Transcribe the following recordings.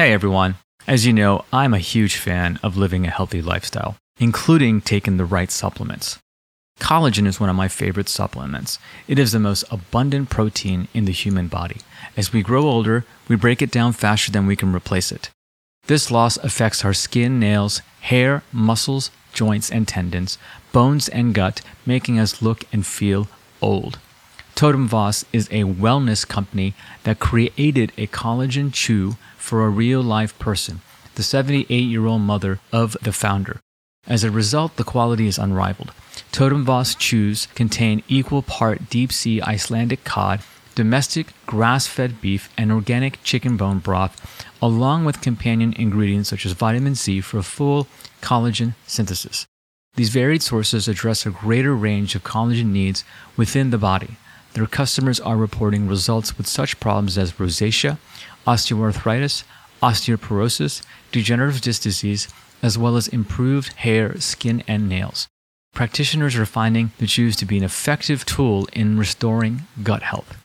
Hey everyone. As you know, I'm a huge fan of living a healthy lifestyle, including taking the right supplements. Collagen is one of my favorite supplements. It is the most abundant protein in the human body. As we grow older, we break it down faster than we can replace it. This loss affects our skin, nails, hair, muscles, joints, and tendons, bones, and gut, making us look and feel old. Totum Vos is a wellness company that created a collagen chew for a real life person, the 78 year old mother of the founder. As a result, the quality is unrivaled. Totum Vos chews contain equal part deep sea Icelandic cod, domestic grass fed beef, and organic chicken bone broth, along with companion ingredients such as vitamin C for full collagen synthesis. These varied sources address a greater range of collagen needs within the body. Their customers are reporting results with such problems as rosacea, osteoarthritis, osteoporosis, degenerative disc disease, as well as improved hair, skin, and nails. Practitioners are finding the chews to be an effective tool in restoring gut health.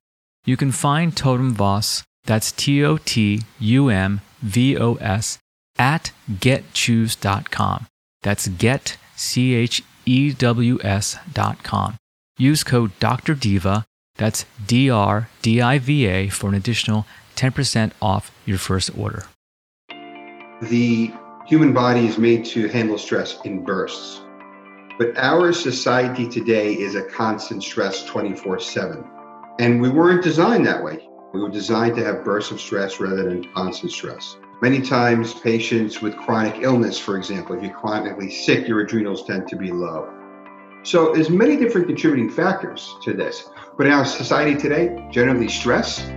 You can find Totum Vos, that's T O T U M V O S, at getchews.com. That's get, C H E W S.com. Use code Dr. Diva, that's D R D I V A, for an additional 10% off your first order. The human body is made to handle stress in bursts. But our society today is a constant stress 24 7. And we weren't designed that way. We were designed to have bursts of stress rather than constant stress. Many times, patients with chronic illness, for example, if you're chronically sick, your adrenals tend to be low. So there's many different contributing factors to this. But in our society today, generally stress,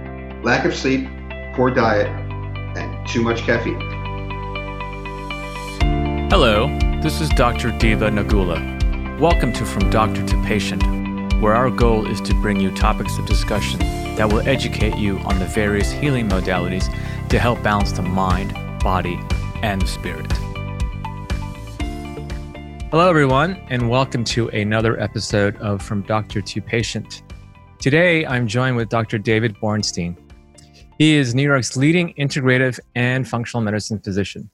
lack of sleep, poor diet, and too much caffeine. Hello, this is Dr. Diva Nagula. Welcome to From Doctor to Patient, where our goal is to bring you topics of discussion that will educate you on the various healing modalities to help balance the mind, body, and spirit. Hello, everyone, and welcome to another episode of From Doctor to Patient. Today, I'm joined with Dr. David Borenstein. He is New York's leading integrative and functional medicine physician.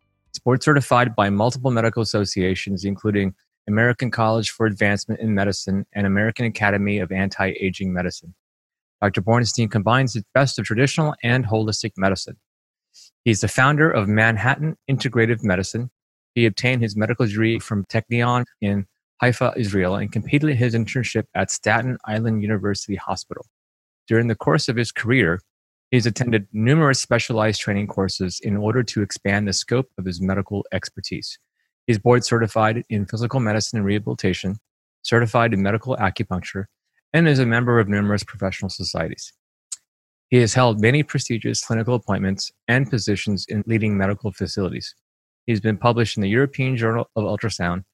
Board certified by multiple medical associations, including American College for Advancement in Medicine and American Academy of Anti Aging Medicine. Dr. Borenstein combines the best of traditional and holistic medicine. He's the founder of Manhattan Integrative Medicine. He obtained his medical degree from Technion in Haifa, Israel, and completed his internship at Staten Island University Hospital. During the course of his career, He's attended numerous specialized training courses in order to expand the scope of his medical expertise. He's board certified in physical medicine and rehabilitation, certified in medical acupuncture, and is a member of numerous professional societies. He has held many prestigious clinical appointments and positions in leading medical facilities. He's been published in the European Journal of Ultrasound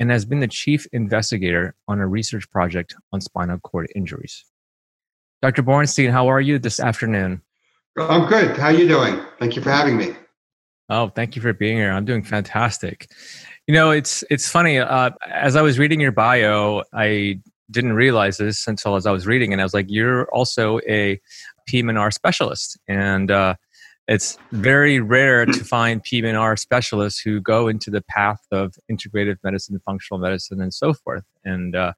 and has been the chief investigator on a research project on spinal cord injuries. Dr. Borenstein, how are you this afternoon? I'm good. How are you doing? Thank you for having me. Oh, thank you for being here. I'm doing fantastic. You know, it's it's funny. Uh, as I was reading your bio, I didn't realize this until as I was reading, and I was like, "You're also a PM&R specialist," and uh, it's very rare to find PM&R specialists who go into the path of integrative medicine, functional medicine, and so forth. And uh,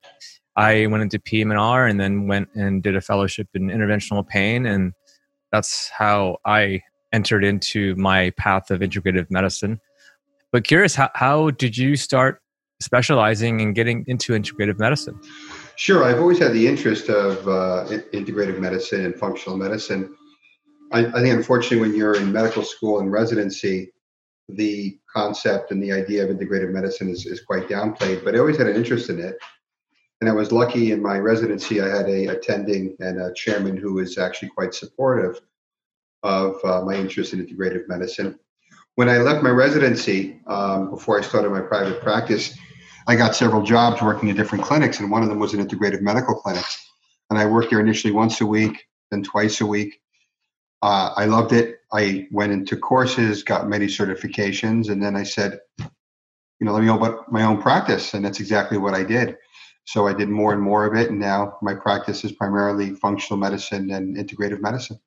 I went into PM&R and then went and did a fellowship in interventional pain and that's how I entered into my path of integrative medicine. But curious, how, how did you start specializing and getting into integrative medicine? Sure, I've always had the interest of uh, integrative medicine and functional medicine. I, I think, unfortunately, when you're in medical school and residency, the concept and the idea of integrative medicine is, is quite downplayed, but I always had an interest in it. And I was lucky in my residency, I had a attending and a chairman who was actually quite supportive of uh, my interest in integrative medicine. When I left my residency, um, before I started my private practice, I got several jobs working in different clinics, and one of them was an integrative medical clinic. And I worked there initially once a week, then twice a week. Uh, I loved it. I went into courses, got many certifications, and then I said, you know, let me open up my own practice. And that's exactly what I did. So I did more and more of it, and now my practice is primarily functional medicine and integrative medicine.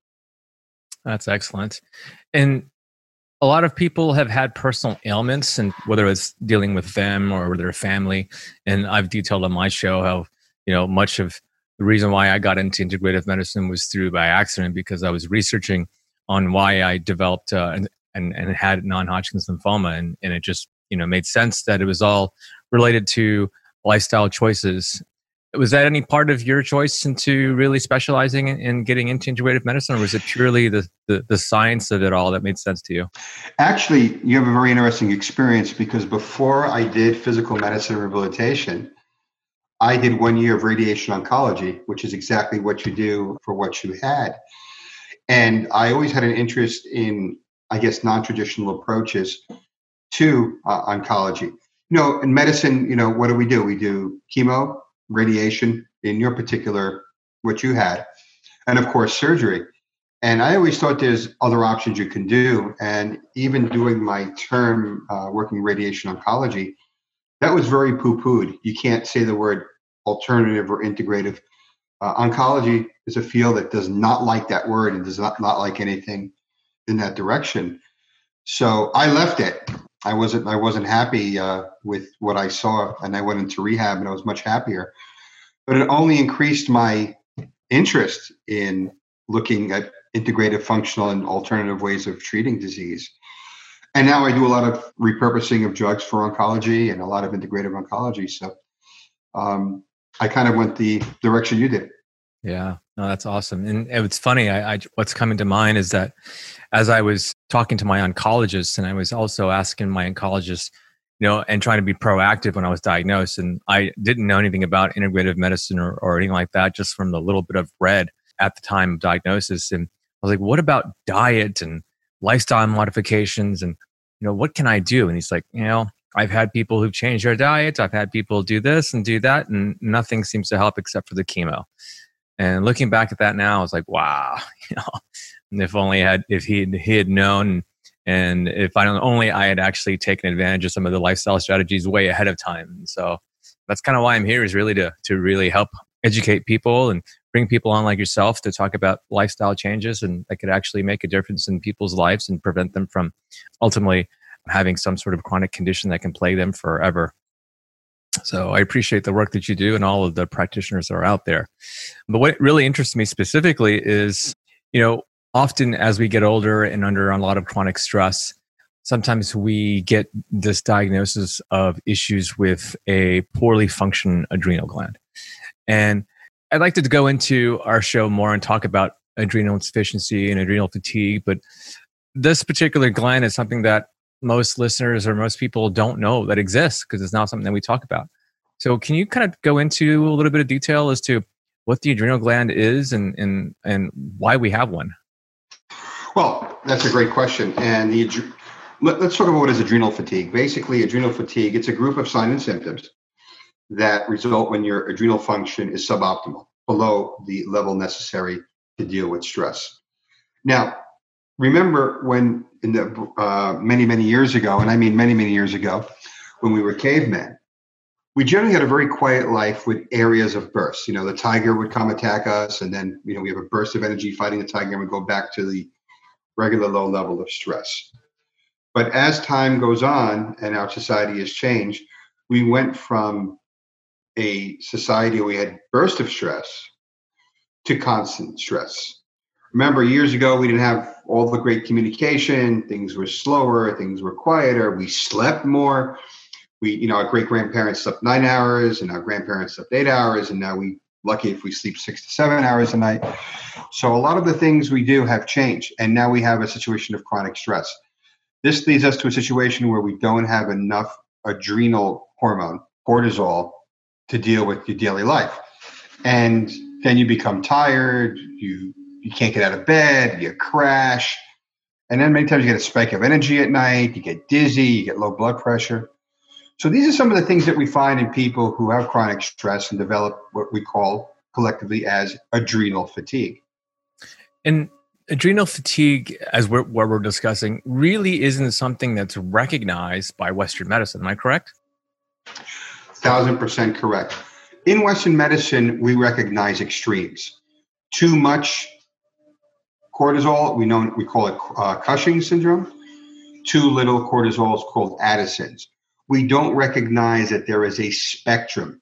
That's excellent. And a lot of people have had personal ailments and whether it's dealing with them or their family and i've detailed on my show how you know much of the reason why i got into integrative medicine was through by accident because i was researching on why i developed uh, and, and, and had non-hodgkin's lymphoma and, and it just you know made sense that it was all related to lifestyle choices. Was that any part of your choice into really specializing in, in getting into integrative medicine or was it purely the, the, the science of it all that made sense to you? Actually you have a very interesting experience because before i did physical medicine rehabilitation i did one year of radiation oncology which is exactly what you do for what you had and i always had an interest in i guess non-traditional approaches to uh, oncology you know in medicine you know what do we do we do chemo radiation in your particular what you had, and of course surgery. And I always thought there's other options you can do. And even doing my term uh, working radiation oncology, that was very poo-pooed. You can't say the word alternative or integrative. Uh, oncology is a field that does not like that word and does not, not like anything in that direction. So I left it. I wasn't I wasn't happy uh, with what I saw, and I went into rehab, and I was much happier. But it only increased my interest in looking at integrative, functional, and alternative ways of treating disease. And now I do a lot of repurposing of drugs for oncology and a lot of integrative oncology. So um, I kind of went the direction you did. Yeah, no, that's awesome. And it's funny. I, I, what's coming to mind is that as I was talking to my oncologist, and I was also asking my oncologist, you know, and trying to be proactive when I was diagnosed, and I didn't know anything about integrative medicine or, or anything like that, just from the little bit of read at the time of diagnosis. And I was like, "What about diet and lifestyle modifications? And you know, what can I do?" And he's like, "You know, I've had people who've changed their diets. I've had people do this and do that, and nothing seems to help except for the chemo." And looking back at that now, I was like, wow, you know, if only had if he he had known, and if I only I had actually taken advantage of some of the lifestyle strategies way ahead of time. So that's kind of why I'm here is really to to really help educate people and bring people on like yourself to talk about lifestyle changes and that could actually make a difference in people's lives and prevent them from ultimately having some sort of chronic condition that can plague them forever. So I appreciate the work that you do and all of the practitioners that are out there. But what really interests me specifically is, you know, often as we get older and under a lot of chronic stress, sometimes we get this diagnosis of issues with a poorly functioning adrenal gland. And I'd like to go into our show more and talk about adrenal insufficiency and adrenal fatigue, but this particular gland is something that most listeners or most people don't know that exists because it's not something that we talk about. So, can you kind of go into a little bit of detail as to what the adrenal gland is and and and why we have one? Well, that's a great question. And the let, us talk about what is adrenal fatigue. Basically, adrenal fatigue it's a group of signs and symptoms that result when your adrenal function is suboptimal, below the level necessary to deal with stress. Now, remember when in the uh, many many years ago, and I mean many many years ago, when we were cavemen, we generally had a very quiet life with areas of bursts. You know, the tiger would come attack us, and then you know we have a burst of energy fighting the tiger, and we go back to the regular low level of stress. But as time goes on and our society has changed, we went from a society where we had burst of stress to constant stress remember years ago we didn't have all the great communication. Things were slower. Things were quieter. We slept more. We you know our great grandparents slept nine hours and our grandparents slept eight hours and now we lucky if we sleep six to seven hours a night. So a lot of the things we do have changed and now we have a situation of chronic stress. This leads us to a situation where we don't have enough adrenal hormone cortisol to deal with your daily life. And then you become tired you you can't get out of bed, you crash. And then many times you get a spike of energy at night, you get dizzy, you get low blood pressure. So these are some of the things that we find in people who have chronic stress and develop what we call collectively as adrenal fatigue. And adrenal fatigue, as we're, what we're discussing, really isn't something that's recognized by Western medicine. Am I correct? Thousand percent correct. In Western medicine, we recognize extremes. Too much cortisol. We know we call it uh, Cushing syndrome, too little cortisol is called Addison's. We don't recognize that there is a spectrum.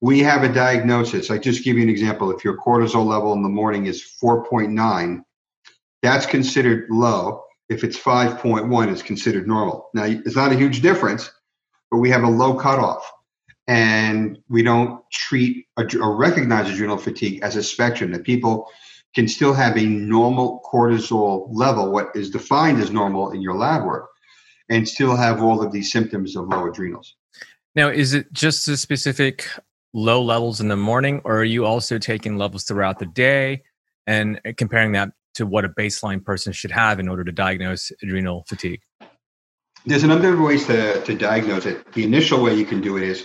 We have a diagnosis. I just give you an example. If your cortisol level in the morning is 4.9, that's considered low. If it's 5.1, it's considered normal. Now, it's not a huge difference, but we have a low cutoff. And we don't treat or recognize adrenal fatigue as a spectrum that people can still have a normal cortisol level, what is defined as normal in your lab work, and still have all of these symptoms of low adrenals. Now, is it just the specific low levels in the morning, or are you also taking levels throughout the day and uh, comparing that to what a baseline person should have in order to diagnose adrenal fatigue? There's a number of ways to, to diagnose it. The initial way you can do it is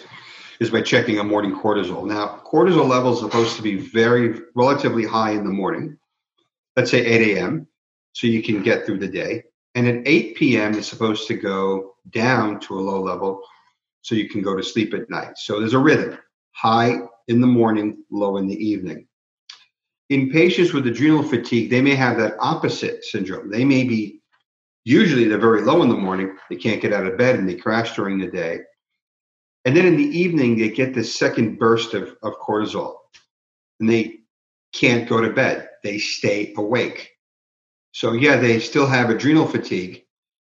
is by checking a morning cortisol. Now, cortisol levels is supposed to be very relatively high in the morning. Let's say 8 a.m. so you can get through the day. And at 8 p.m. it's supposed to go down to a low level so you can go to sleep at night. So there's a rhythm: high in the morning, low in the evening. In patients with adrenal fatigue, they may have that opposite syndrome. They may be usually they're very low in the morning, they can't get out of bed and they crash during the day. And then in the evening, they get this second burst of, of cortisol and they can't go to bed. They stay awake. So, yeah, they still have adrenal fatigue,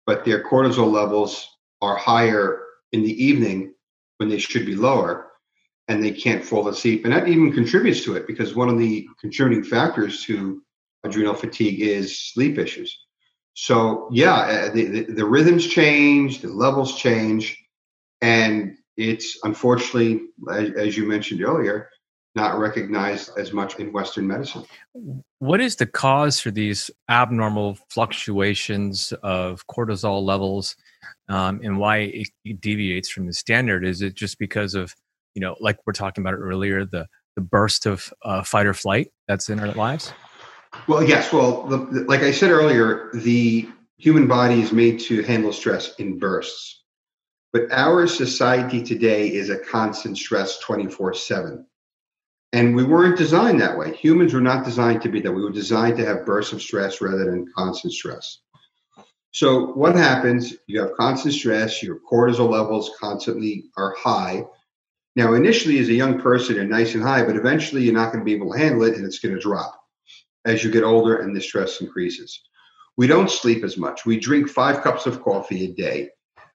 but their cortisol levels are higher in the evening when they should be lower and they can't fall asleep. And that even contributes to it because one of the contributing factors to adrenal fatigue is sleep issues. So, yeah, uh, the, the, the rhythms change, the levels change, and it's unfortunately, as, as you mentioned earlier, not recognized as much in Western medicine. What is the cause for these abnormal fluctuations of cortisol levels um, and why it, it, deviates from the standard? Is it just because of, you know, like we're talking about earlier, the, the burst of uh, fight or flight that's in our lives? Well, yes. Well, the, the, like I said earlier, the human body is made to handle stress in bursts. But our society today is a constant stress 24 7. And we weren't designed that way. Humans were not designed to be that. We were designed to have bursts of stress rather than constant stress. So, what happens? You have constant stress, your cortisol levels constantly are high. Now, initially, as a young person, you're nice and high, but eventually you're not going to be able to handle it and it's going to drop as you get older and the stress increases. We don't sleep as much. We drink five cups of coffee a day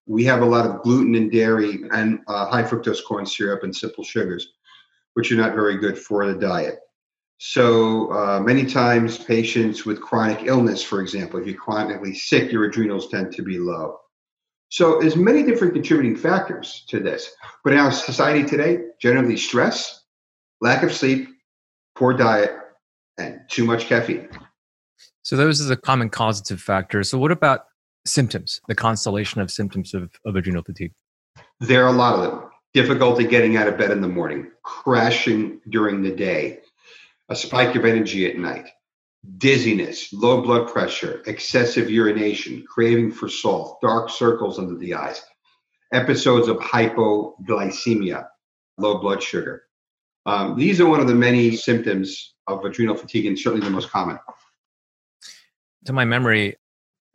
we have a lot of gluten and dairy and uh, high fructose corn syrup and simple sugars, which are not very good for the diet. So uh, many times, patients with chronic illness, for example, if you're chronically sick, your adrenals tend to be low. So there's many different contributing factors to this. But in our society today, generally stress, lack of sleep, poor diet, and too much caffeine. So those are the common causative factors. So what about symptoms, the constellation of symptoms of, of adrenal fatigue? There are a lot of them. Difficulty getting out of bed in the morning, crashing during the day, a spike of energy at night, dizziness, low blood pressure, excessive urination, craving for salt, dark circles under the eyes, episodes of hypoglycemia, low blood sugar. Um, these are one of the many symptoms of adrenal fatigue and certainly the most common. To my memory,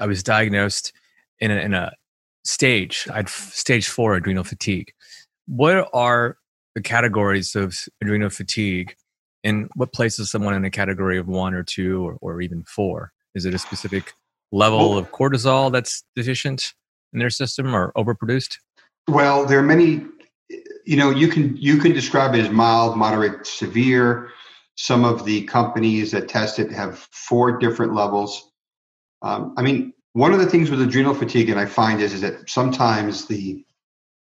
I was diagnosed in a, in a stage. I'd stage four adrenal fatigue. What are the categories of adrenal fatigue, and what places someone in a category of one or two or, or even four? Is it a specific level of cortisol that's deficient in their system or overproduced? Well, there are many. You know, you can you can describe it as mild, moderate, severe. Some of the companies that test it have four different levels. Um, I mean, one of the things with adrenal fatigue, and I find is, is that sometimes the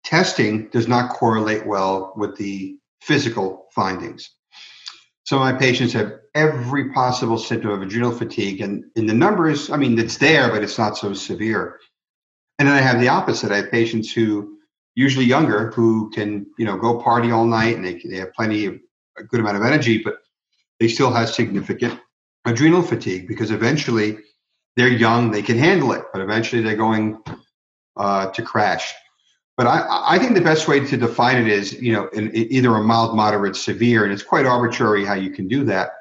testing does not correlate well with the physical findings. Some of my patients have every possible symptom of adrenal fatigue, and in the numbers, I mean, it's there, but it's not so severe. And then I have the opposite. I have patients who, usually younger, who can, you know, go party all night and they, they have plenty of a good amount of energy, but they still have significant adrenal fatigue because eventually they're young, they can handle it, but eventually they're going uh, to crash. But I, I think the best way to define it is, you know, in, in either a mild, moderate, severe, and it's quite arbitrary how you can do that.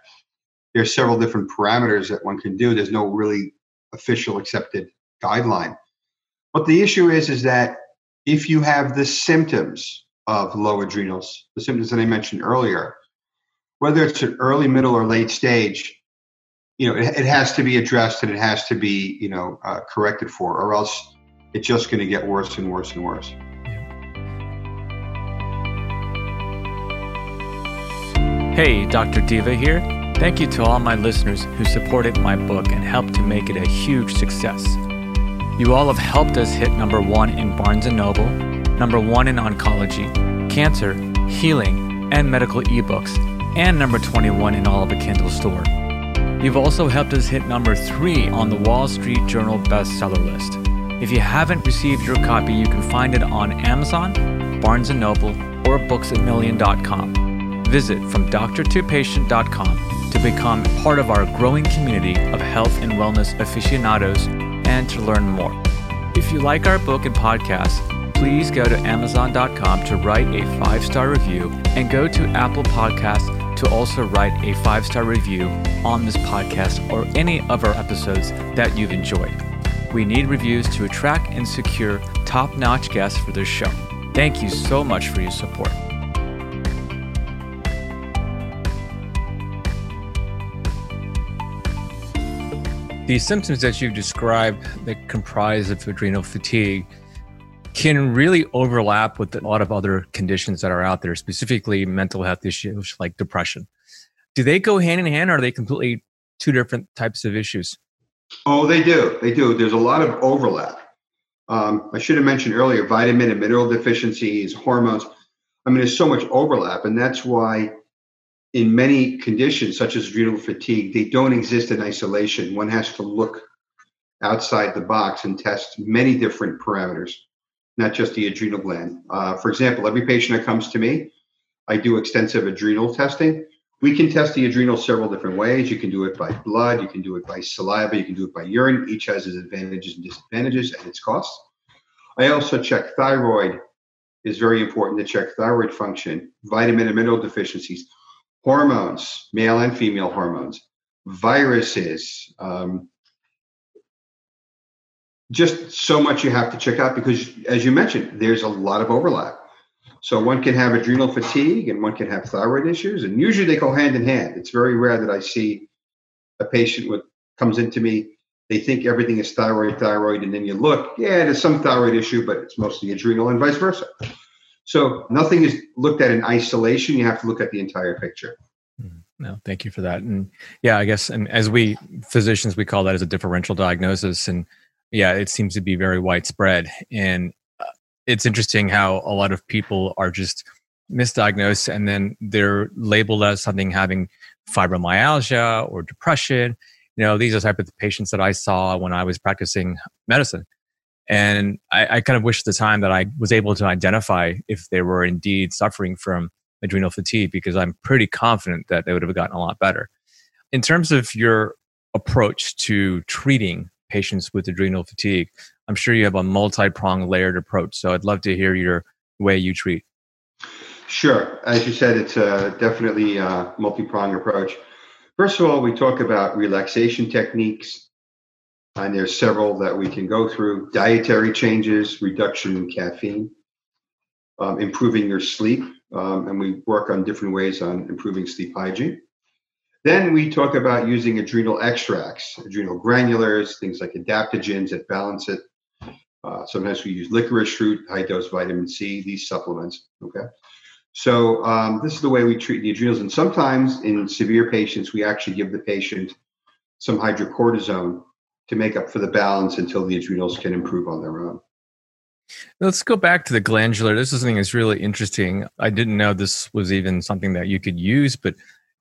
There's several different parameters that one can do. There's no really official accepted guideline. But the issue is, is that if you have the symptoms of low adrenals, the symptoms that I mentioned earlier, whether it's an early, middle, or late stage, you know, it, it has to be addressed and it has to be, you know, uh, corrected for, or else it's just going to get worse and worse and worse. Hey, Dr. Diva here. Thank you to all my listeners who supported my book and helped to make it a huge success. You all have helped us hit number one in Barnes & Noble, number one in oncology, cancer, healing, and medical ebooks, and number 21 in all of the Kindle store. You've also helped us hit number three on the Wall Street Journal bestseller list. If you haven't received your copy, you can find it on Amazon, Barnes & Noble, or booksamillion.com. Visit fromdoctortopatient.com to become part of our growing community of health and wellness aficionados and to learn more. If you like our book and podcast, please go to amazon.com to write a five star review and go to Apple Podcasts to also write a five star review on this podcast or any of our episodes that you've enjoyed. We need reviews to attract and secure top notch guests for this show. Thank you so much for your support. The symptoms that you've described that comprise of adrenal fatigue can really overlap with a lot of other conditions that are out there, specifically mental health issues like depression. Do they go hand in hand or are they completely two different types of issues? Oh, they do. They do. There's a lot of overlap. Um, I should have mentioned earlier vitamin and mineral deficiencies, hormones. I mean, there's so much overlap, and that's why in many conditions, such as adrenal fatigue, they don't exist in isolation. One has to look outside the box and test many different parameters, not just the adrenal gland. Uh, for example, every patient that comes to me, I do extensive adrenal testing. We can test the adrenal several different ways. You can do it by blood, you can do it by saliva, you can do it by urine. Each has its advantages and disadvantages and its costs. I also check thyroid, is very important to check thyroid function, vitamin and mineral deficiencies hormones, male and female hormones, viruses, um, just so much you have to check out because, as you mentioned, there's a lot of overlap. So one can have adrenal fatigue and one can have thyroid issues, and usually they go hand in hand. It's very rare that I see a patient with comes into me. They think everything is thyroid, thyroid, and then you look, yeah, there's some thyroid issue, but it's mostly adrenal, and vice versa. So nothing is looked at in isolation. You have to look at the entire picture. Mm-hmm. No, thank you for that. And yeah, I guess, and as we physicians, we call that as a differential diagnosis. And yeah, it seems to be very widespread. And uh, it's interesting how a lot of people are just misdiagnosed and then they're labeled as something having fibromyalgia or depression. You know, these are type of patients that I saw when I was practicing medicine. And I, I, kind of wish at the time that I was able to identify if they were indeed suffering from adrenal fatigue because I'm pretty confident that they would have gotten a lot better. In terms of your approach to treating patients with adrenal fatigue, I'm sure you have a multi pronged layered approach. So I'd love to hear your way you treat. Sure. As you said, it's a definitely a multi pronged approach. First of all, we talk about relaxation techniques, and there's several that we can go through dietary changes, reduction in caffeine, um, improving your sleep. Um, and we work on different ways on improving sleep hygiene. Then we talk about using adrenal extracts, adrenal glandulars, things like adaptogens that balance it. Uh, sometimes we use licorice root, high dose vitamin C, these supplements. Okay. So um, this is the way we treat the adrenals. And sometimes in severe patients, we actually give the patient some hydrocortisone to make up for the balance until the adrenals can improve on their own. Let's go back to the glandular. This is something that's really interesting. I didn't know this was even something that you could use, but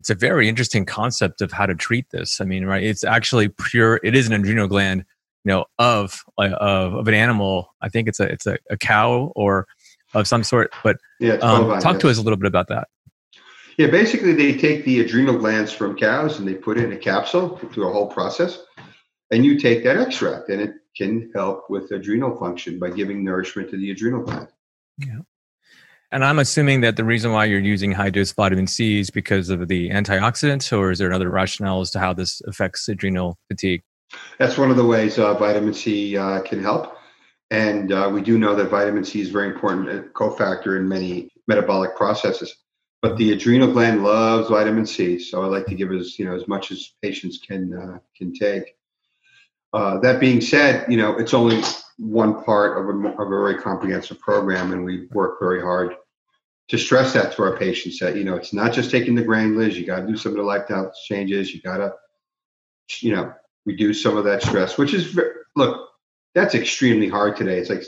it's a very interesting concept of how to treat this. I mean, right? It's actually pure. It is an adrenal gland, you know, of of, of an animal. I think it's a it's a, a cow or of some sort. But yeah, um, talk yes. to us a little bit about that. Yeah, basically, they take the adrenal glands from cows and they put it in a capsule through a whole process and you take that extract and it can help with adrenal function by giving nourishment to the adrenal gland. Yeah. And I'm assuming that the reason why you're using high dose vitamin C is because of the antioxidants, or is there another rationale as to how this affects adrenal fatigue? That's one of the ways uh, vitamin C uh, can help. And uh, we do know that vitamin C is very important a cofactor in many metabolic processes. But the adrenal gland loves vitamin C, so I like to give as you know as much as patients can uh, can take. Uh, that being said, you know it's only one part of a, of a very comprehensive program, and we work very hard to stress that to our patients that you know it's not just taking the glandulars. You got to do some of the lifestyle changes. You got to you know reduce some of that stress, which is look that's extremely hard today. It's like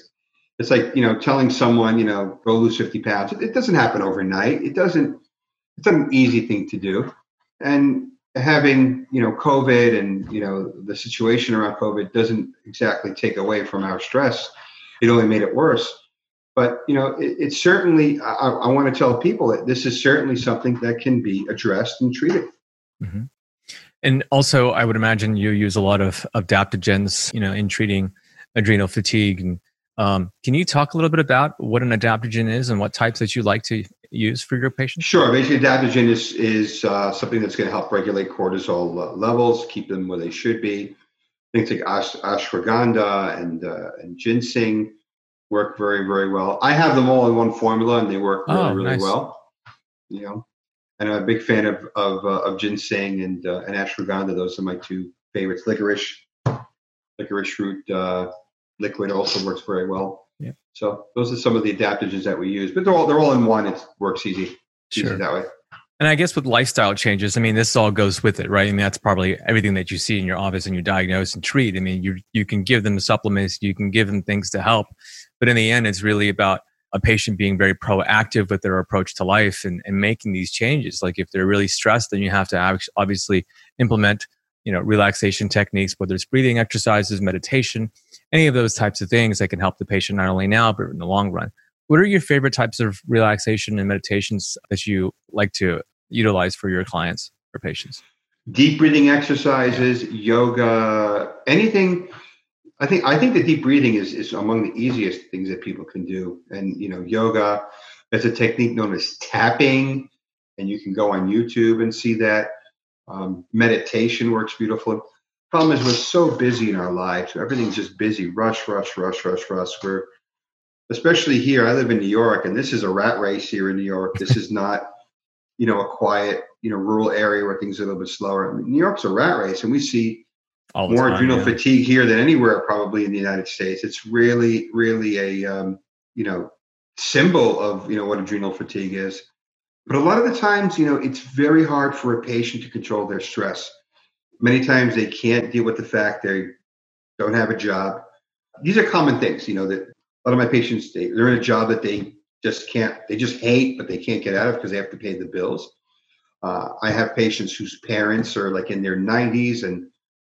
it's like you know telling someone you know go lose 50 pounds it doesn't happen overnight it doesn't it's an easy thing to do and having you know covid and you know the situation around covid doesn't exactly take away from our stress it only made it worse but you know it, it's certainly I, I, want to tell people that this is certainly something that can be addressed and treated mm-hmm. and also i would imagine you use a lot of adaptogens you know in treating adrenal fatigue and um, can you talk a little bit about what an adaptogen is and what types that you like to use for your patients? Sure. Basically, adaptogen is is uh, something that's going to help regulate cortisol uh, levels, keep them where they should be. Things like ash- ashwagandha and uh, and ginseng work very very well. I have them all in one formula, and they work really oh, really nice. well. You know, and I'm a big fan of of, uh, of ginseng and uh, and ashwagandha. Those are my two favorites. Licorice, licorice root uh, liquid also works very well. Yeah. So those are some of the adaptogens that we use, but they're all they're all in one. It works easy, sure. easy that way. And I guess with lifestyle changes, I mean, this all goes with it, right? I mean, that's probably everything that you see in your office and you diagnose and treat. I mean, you you can give them the supplements, you can give them things to help, but in the end, it's really about a patient being very proactive with their approach to life and, and making these changes. Like if they're really stressed, then you have to obviously implement you know relaxation techniques whether it's breathing exercises meditation any of those types of things that can help the patient not only now but in the long run what are your favorite types of relaxation and meditations that you like to utilize for your clients or patients deep breathing exercises yoga anything i think i think the deep breathing is is among the easiest things that people can do and you know yoga there's a technique known as tapping and you can go on youtube and see that um, meditation works beautifully. Problem is, we're so busy in our lives. Everything's just busy. Rush, rush, rush, rush, rush. We're especially here. I live in New York, and this is a rat race here in New York. This is not, you know, a quiet, you know, rural area where things are a little bit slower. I mean, New York's a rat race, and we see more time, adrenal yeah. fatigue here than anywhere probably in the United States. It's really, really a, um, you know, symbol of you know what adrenal fatigue is. But a lot of the times, you know, it's very hard for a patient to control their stress. Many times they can't deal with the fact they don't have a job. These are common things, you know, that a lot of my patients, they, they're in a job that they just can't, they just hate, but they can't get out of because they have to pay the bills. Uh, I have patients whose parents are like in their 90s and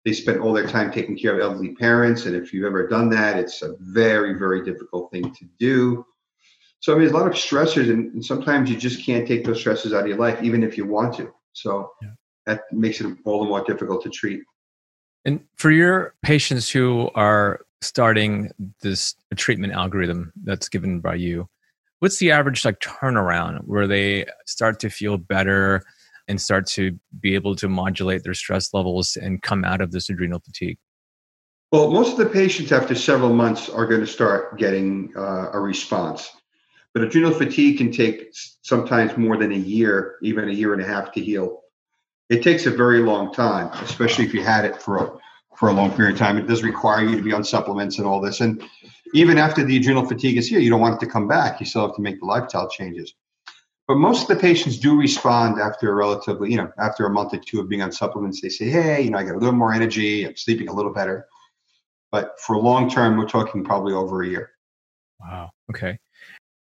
they spend all their time taking care of elderly parents. And if you've ever done that, it's a very, very difficult thing to do. So I mean, there's a lot of stressors, and, and, sometimes you just can't take those stresses out of your life, even if you want to. So yeah. that makes it all the more difficult to treat. And for your patients who are starting this treatment algorithm that's given by you, what's the average like turnaround where they start to feel better and start to be able to modulate their stress levels and come out of this adrenal fatigue? Well, most of the patients after several months are going to start getting uh, a response. But adrenal fatigue can take sometimes more than a year, even a year and a half to heal. It takes a very long time, especially if you had it for a, for a long period of time. It does require you to be on supplements and all this. And even after the adrenal fatigue is here, you don't want it to come back. You still have to make the lifestyle changes. But most of the patients do respond after a relatively, you know, after a month or two of being on supplements. They say, hey, you know, I got a little more energy. I'm sleeping a little better. But for long term, we're talking probably over a year. Wow. Okay.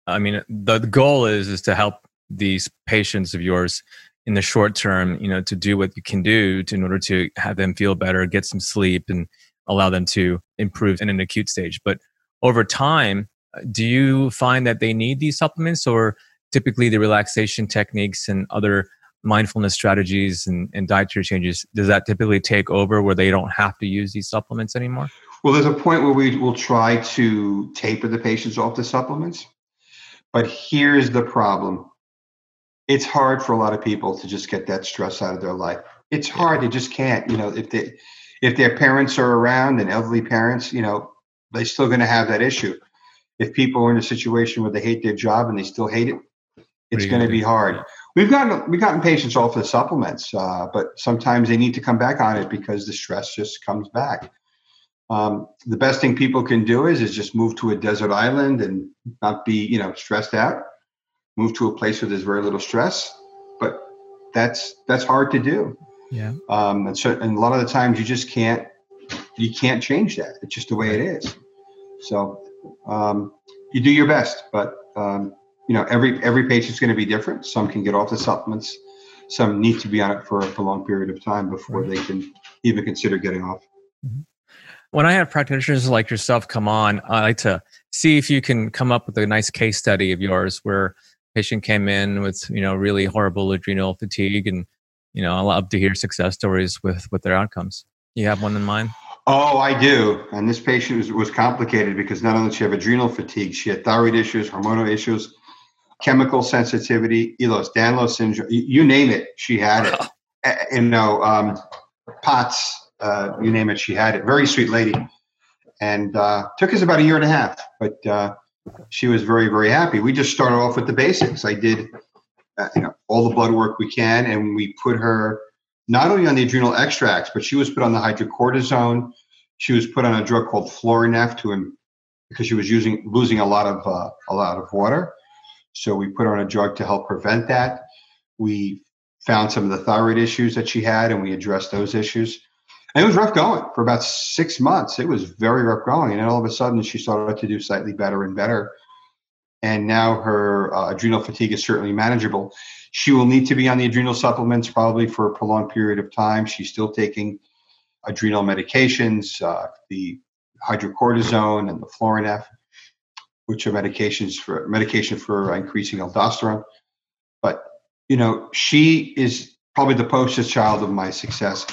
I mean, the, the goal is is to help these patients of yours in the short term, you know, to do what you can do to, in order to have them feel better, get some sleep, and allow them to improve in an acute stage. But over time, uh, do you find that they need these supplements, or typically the relaxation techniques and other mindfulness strategies and, and dietary changes does that typically take over where they don't have to use these supplements anymore? Well, there's a point where we will try to taper the patients off the supplements but here's the problem it's hard for a lot of people to just get that stress out of their life. It's hard. They just can't. You know, if they if their parents are around and elderly parents, you know, they're still going to have that issue. If people are in a situation where they hate their job and they still hate it, it's going to be hard. We've gotten we've gotten patients off the supplements, uh, but sometimes they need to come back on it because the stress just comes back. Um, the best thing people can do is is just move to a desert island and not be you know stressed out. Move to a place where there's very little stress, but that's that's hard to do. Yeah. Um, and so and a lot of the times you just can't you can't change that. It's just the way it is. So um, you do your best, but um, you know every every patient's going to be different. Some can get off the supplements. Some need to be on it for a prolonged period of time before right. they can even consider getting off. Mm-hmm. When I have practitioners like yourself come on, I like to see if you can come up with a nice case study of yours where a patient came in with you know really horrible adrenal fatigue and you know i love to hear success stories with with their outcomes you have one in mind oh i do and this patient was, was complicated because not only did she have adrenal fatigue she had thyroid issues hormonal issues chemical sensitivity ehlers-danlos syndrome you name it she had it you know um, pots uh, you name it she had it very sweet lady and uh, took us about a year and a half but uh, she was very very happy. We just started off with the basics. I did uh, you know all the blood work we can, and we put her not only on the adrenal extracts, but she was put on the hydrocortisone. She was put on a drug called Florinef to because she was using losing a lot of uh, a lot of water. So we put her on a drug to help prevent that. We found some of the thyroid issues that she had, and we addressed those issues. And it was rough going for about six months. It was very rough going. And then all of a sudden, she started to do slightly better and better. And now her uh, adrenal fatigue is certainly manageable. She will need to be on the adrenal supplements probably for a prolonged period of time. She's still taking adrenal medications, uh, the hydrocortisone and the Florinef, which are medications for medication for increasing aldosterone. But you know, she is probably the poster child of my success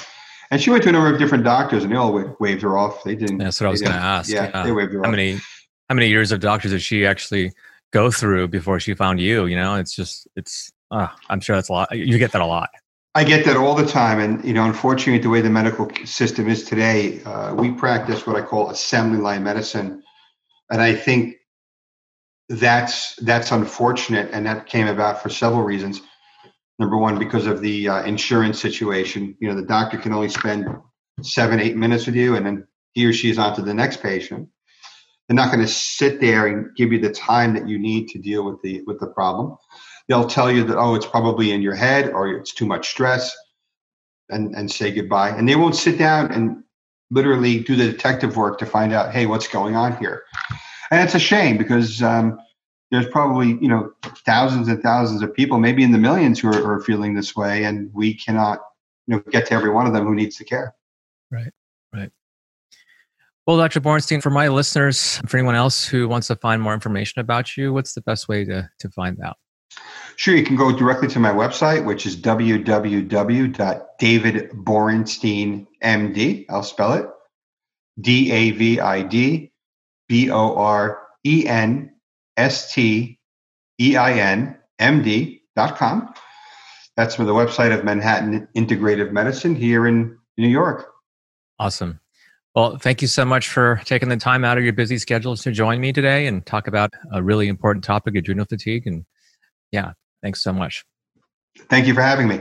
and she went to a number of different doctors, and they all waved her off. They didn't. That's what I was going to ask. Yeah, yeah, they waved her how off. many how many years of doctors did she actually go through before she found you? You know, it's just it's. Uh, I'm sure that's a lot. You get that a lot. I get that all the time, and you know, unfortunately, the way the medical system is today, uh, we practice what I call assembly line medicine, and I think that's that's unfortunate, and that came about for several reasons Number one, because of the uh, insurance situation, you know, the doctor can only spend seven, eight minutes with you, and then he or she is on to the next patient. They're not going to sit there and give you the time that you need to deal with the with the problem. They'll tell you that oh, it's probably in your head or it's too much stress, and and say goodbye. And they won't sit down and literally do the detective work to find out, hey, what's going on here. And it's a shame because um, there's probably you know thousands and thousands of people, maybe in the millions, who are, are, feeling this way, and we cannot you know get to every one of them who needs the care. Right, right. Well, Dr. Borenstein, for my listeners, for anyone else who wants to find more information about you, what's the best way to to find out? Sure, you can go directly to my website, which is www.davidborensteinmd. I'll spell it D A V I D B O R E N S T E I N M D dot com. That's for the website of Manhattan Integrative Medicine here in New York. Awesome. Well, thank you so much for taking the time out of your busy schedules to join me today and talk about a really important topic, adrenal fatigue. And yeah, thanks so much. Thank you for having me.